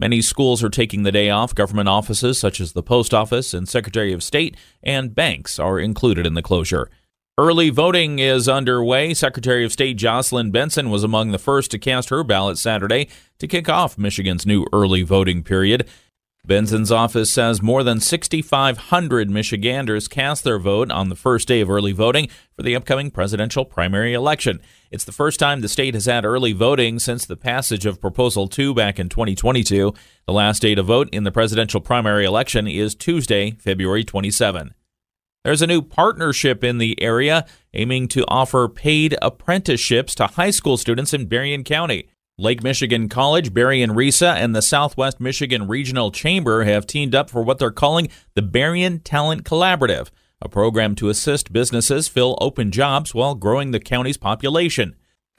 Many schools are taking the day off. Government offices, such as the Post Office and Secretary of State, and banks are included in the closure. Early voting is underway. Secretary of State Jocelyn Benson was among the first to cast her ballot Saturday to kick off Michigan's new early voting period. Benson's office says more than 6,500 Michiganders cast their vote on the first day of early voting for the upcoming presidential primary election. It's the first time the state has had early voting since the passage of Proposal 2 back in 2022. The last day to vote in the presidential primary election is Tuesday, February 27. There's a new partnership in the area aiming to offer paid apprenticeships to high school students in Berrien County. Lake Michigan College, Berrien RESA, and the Southwest Michigan Regional Chamber have teamed up for what they're calling the Berrien Talent Collaborative, a program to assist businesses fill open jobs while growing the county's population.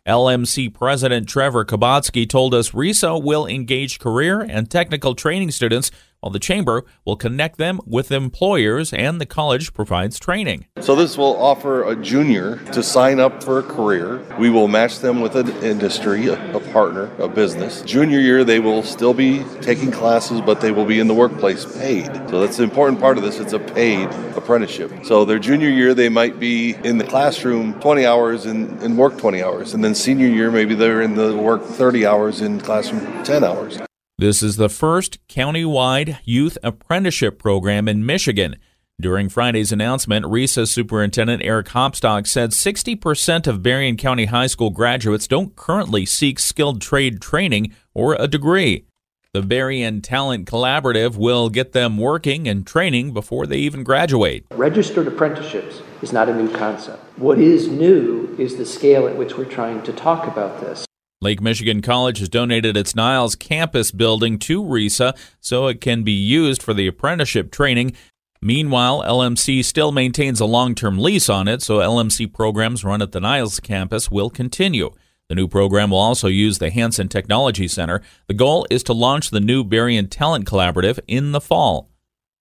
LMC President Trevor Kubatzke told us RESA will engage career and technical training students while the chamber will connect them with employers and the college provides training. So this will offer a junior to sign up for a career. We will match them with an industry, a, partner, a business. Junior year they will still be taking classes but they will be in the workplace paid. So that's the important part of this. It's a paid apprenticeship. So their junior year they might be in the classroom 20 hours and, and work 20 hours. And then senior year maybe they're in the work 30 hours in classroom 10 hours. This is the first countywide youth apprenticeship program in Michigan. During Friday's announcement, RESA Superintendent Eric Hopstock said 60% of Berrien County High School graduates don't currently seek skilled trade training or a degree. The Berrien Talent Collaborative will get them working and training before they even graduate. Registered apprenticeships is not a new concept. What is new is the scale at which we're trying to talk about this. Lake Michigan College has donated its Niles campus building to RESA so it can be used for the apprenticeship training. Meanwhile, LMC still maintains a long term lease on it, so LMC programs run at the Niles campus will continue. The new program will also use the Hanson Technology Center. The goal is to launch the new Berrien Talent Collaborative in the fall.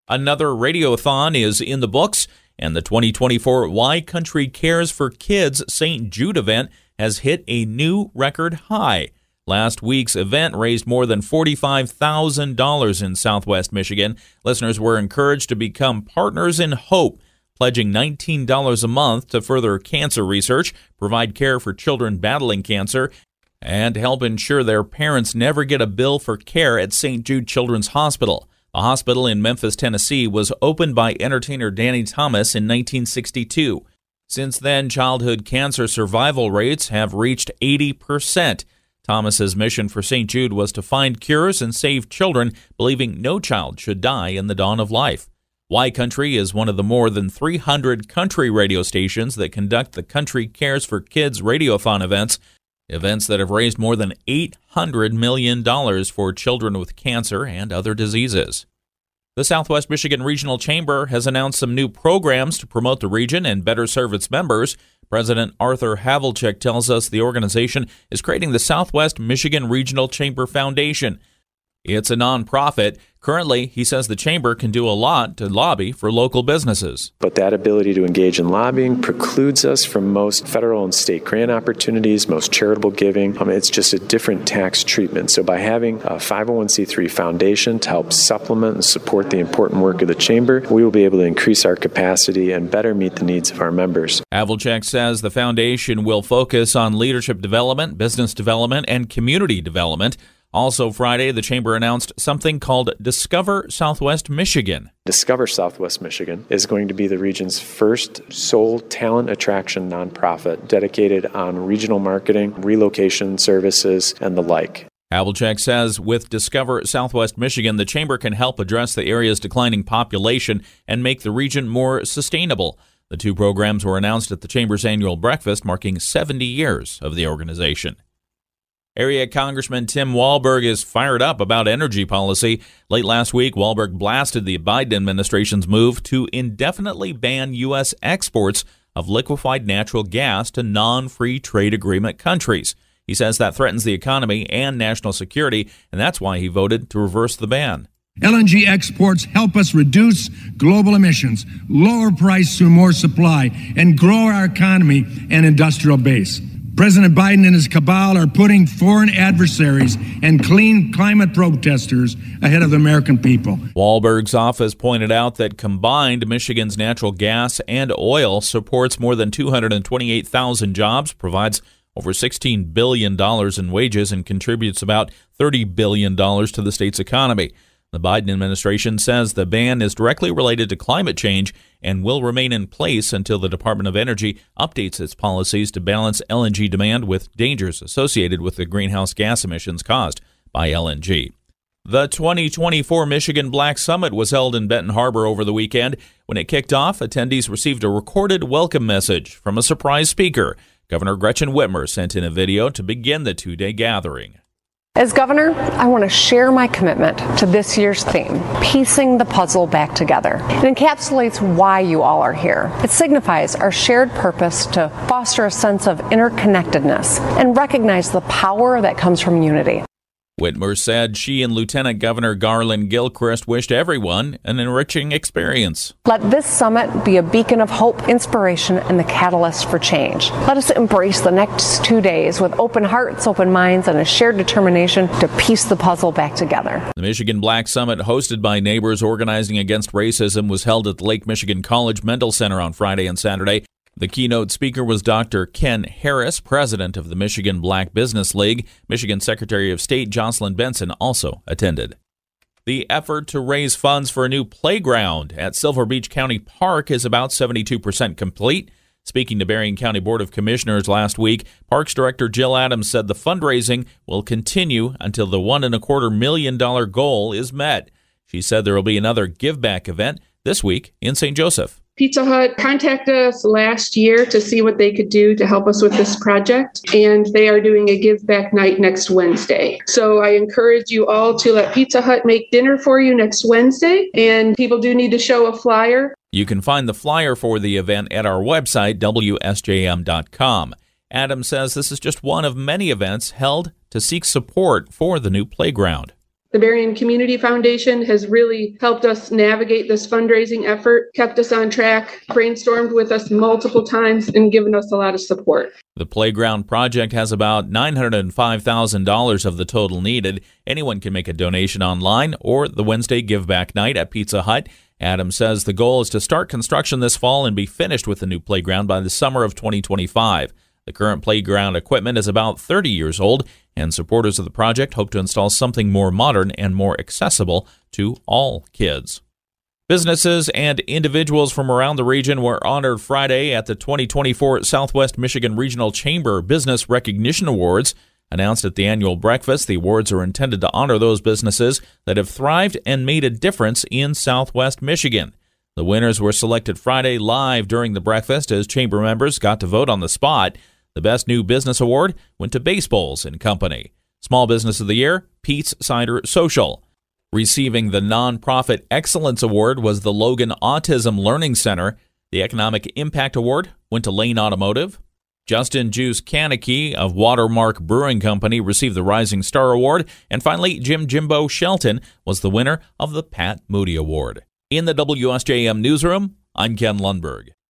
Another radiothon is in the books, and the 2024 Y Country Cares for Kids St. Jude event has hit a new record high. Last week's event raised more than $45,000 in Southwest Michigan. Listeners were encouraged to become partners in hope, pledging $19 a month to further cancer research, provide care for children battling cancer, and help ensure their parents never get a bill for care at St. Jude Children's Hospital. The hospital in Memphis, Tennessee was opened by entertainer Danny Thomas in 1962. Since then, childhood cancer survival rates have reached 80%. Thomas's mission for St. Jude was to find cures and save children, believing no child should die in the dawn of life. Y Country is one of the more than 300 country radio stations that conduct the Country Cares for Kids radiothon events, events that have raised more than $800 million for children with cancer and other diseases. The Southwest Michigan Regional Chamber has announced some new programs to promote the region and better serve its members. President Arthur Havlicek tells us the organization is creating the Southwest Michigan Regional Chamber Foundation. It's a nonprofit. Currently, he says the chamber can do a lot to lobby for local businesses. But that ability to engage in lobbying precludes us from most federal and state grant opportunities, most charitable giving. Um, it's just a different tax treatment. So by having a 501c3 foundation to help supplement and support the important work of the chamber, we will be able to increase our capacity and better meet the needs of our members. Havlicek says the foundation will focus on leadership development, business development, and community development. Also, Friday, the Chamber announced something called Discover Southwest Michigan. Discover Southwest Michigan is going to be the region's first sole talent attraction nonprofit dedicated on regional marketing, relocation services, and the like. Havlicek says with Discover Southwest Michigan, the Chamber can help address the area's declining population and make the region more sustainable. The two programs were announced at the Chamber's annual breakfast, marking 70 years of the organization. Area Congressman Tim Walberg is fired up about energy policy. Late last week, Walberg blasted the Biden administration's move to indefinitely ban U.S. exports of liquefied natural gas to non free trade agreement countries. He says that threatens the economy and national security, and that's why he voted to reverse the ban. LNG exports help us reduce global emissions, lower price through more supply, and grow our economy and industrial base. President Biden and his cabal are putting foreign adversaries and clean climate protesters ahead of the American people. Walberg's office pointed out that combined Michigan's natural gas and oil supports more than 228,000 jobs, provides over $16 billion in wages, and contributes about $30 billion to the state's economy. The Biden administration says the ban is directly related to climate change and will remain in place until the Department of Energy updates its policies to balance LNG demand with dangers associated with the greenhouse gas emissions caused by LNG. The 2024 Michigan Black Summit was held in Benton Harbor over the weekend. When it kicked off, attendees received a recorded welcome message from a surprise speaker. Governor Gretchen Whitmer sent in a video to begin the two day gathering. As governor, I want to share my commitment to this year's theme, piecing the puzzle back together. It encapsulates why you all are here. It signifies our shared purpose to foster a sense of interconnectedness and recognize the power that comes from unity. Whitmer said she and Lieutenant Governor Garlin Gilchrist wished everyone an enriching experience. Let this summit be a beacon of hope, inspiration, and the catalyst for change. Let us embrace the next two days with open hearts, open minds, and a shared determination to piece the puzzle back together. The Michigan Black Summit, hosted by neighbors organizing against racism, was held at the Lake Michigan College Mendel Center on Friday and Saturday. The keynote speaker was Dr. Ken Harris, president of the Michigan Black Business League. Michigan Secretary of State Jocelyn Benson also attended. The effort to raise funds for a new playground at Silver Beach County Park is about 72% complete. Speaking to Berrien County Board of Commissioners last week, Parks Director Jill Adams said the fundraising will continue until the one and a quarter million dollar goal is met. She said there will be another give back event this week in St. Joseph. Pizza Hut contacted us last year to see what they could do to help us with this project, and they are doing a give back night next Wednesday. So I encourage you all to let Pizza Hut make dinner for you next Wednesday, and people do need to show a flyer. You can find the flyer for the event at our website, WSJM.com. Adam says this is just one of many events held to seek support for the new playground. The Berrien Community Foundation has really helped us navigate this fundraising effort, kept us on track, brainstormed with us multiple times, and given us a lot of support. The playground project has about $905,000 of the total needed. Anyone can make a donation online or the Wednesday Give Back Night at Pizza Hut. Adam says the goal is to start construction this fall and be finished with the new playground by the summer of 2025. The current playground equipment is about 30 years old, and supporters of the project hope to install something more modern and more accessible to all kids. Businesses and individuals from around the region were honored Friday at the 2024 Southwest Michigan Regional Chamber Business Recognition Awards. Announced at the annual breakfast, the awards are intended to honor those businesses that have thrived and made a difference in Southwest Michigan. The winners were selected Friday live during the breakfast as chamber members got to vote on the spot. The Best New Business Award went to Baseballs and Company. Small Business of the Year, Pete's Cider Social. Receiving the Nonprofit Excellence Award was the Logan Autism Learning Center. The Economic Impact Award went to Lane Automotive. Justin Juice Kaneki of Watermark Brewing Company received the Rising Star Award. And finally, Jim Jimbo Shelton was the winner of the Pat Moody Award. In the WSJM newsroom, I'm Ken Lundberg.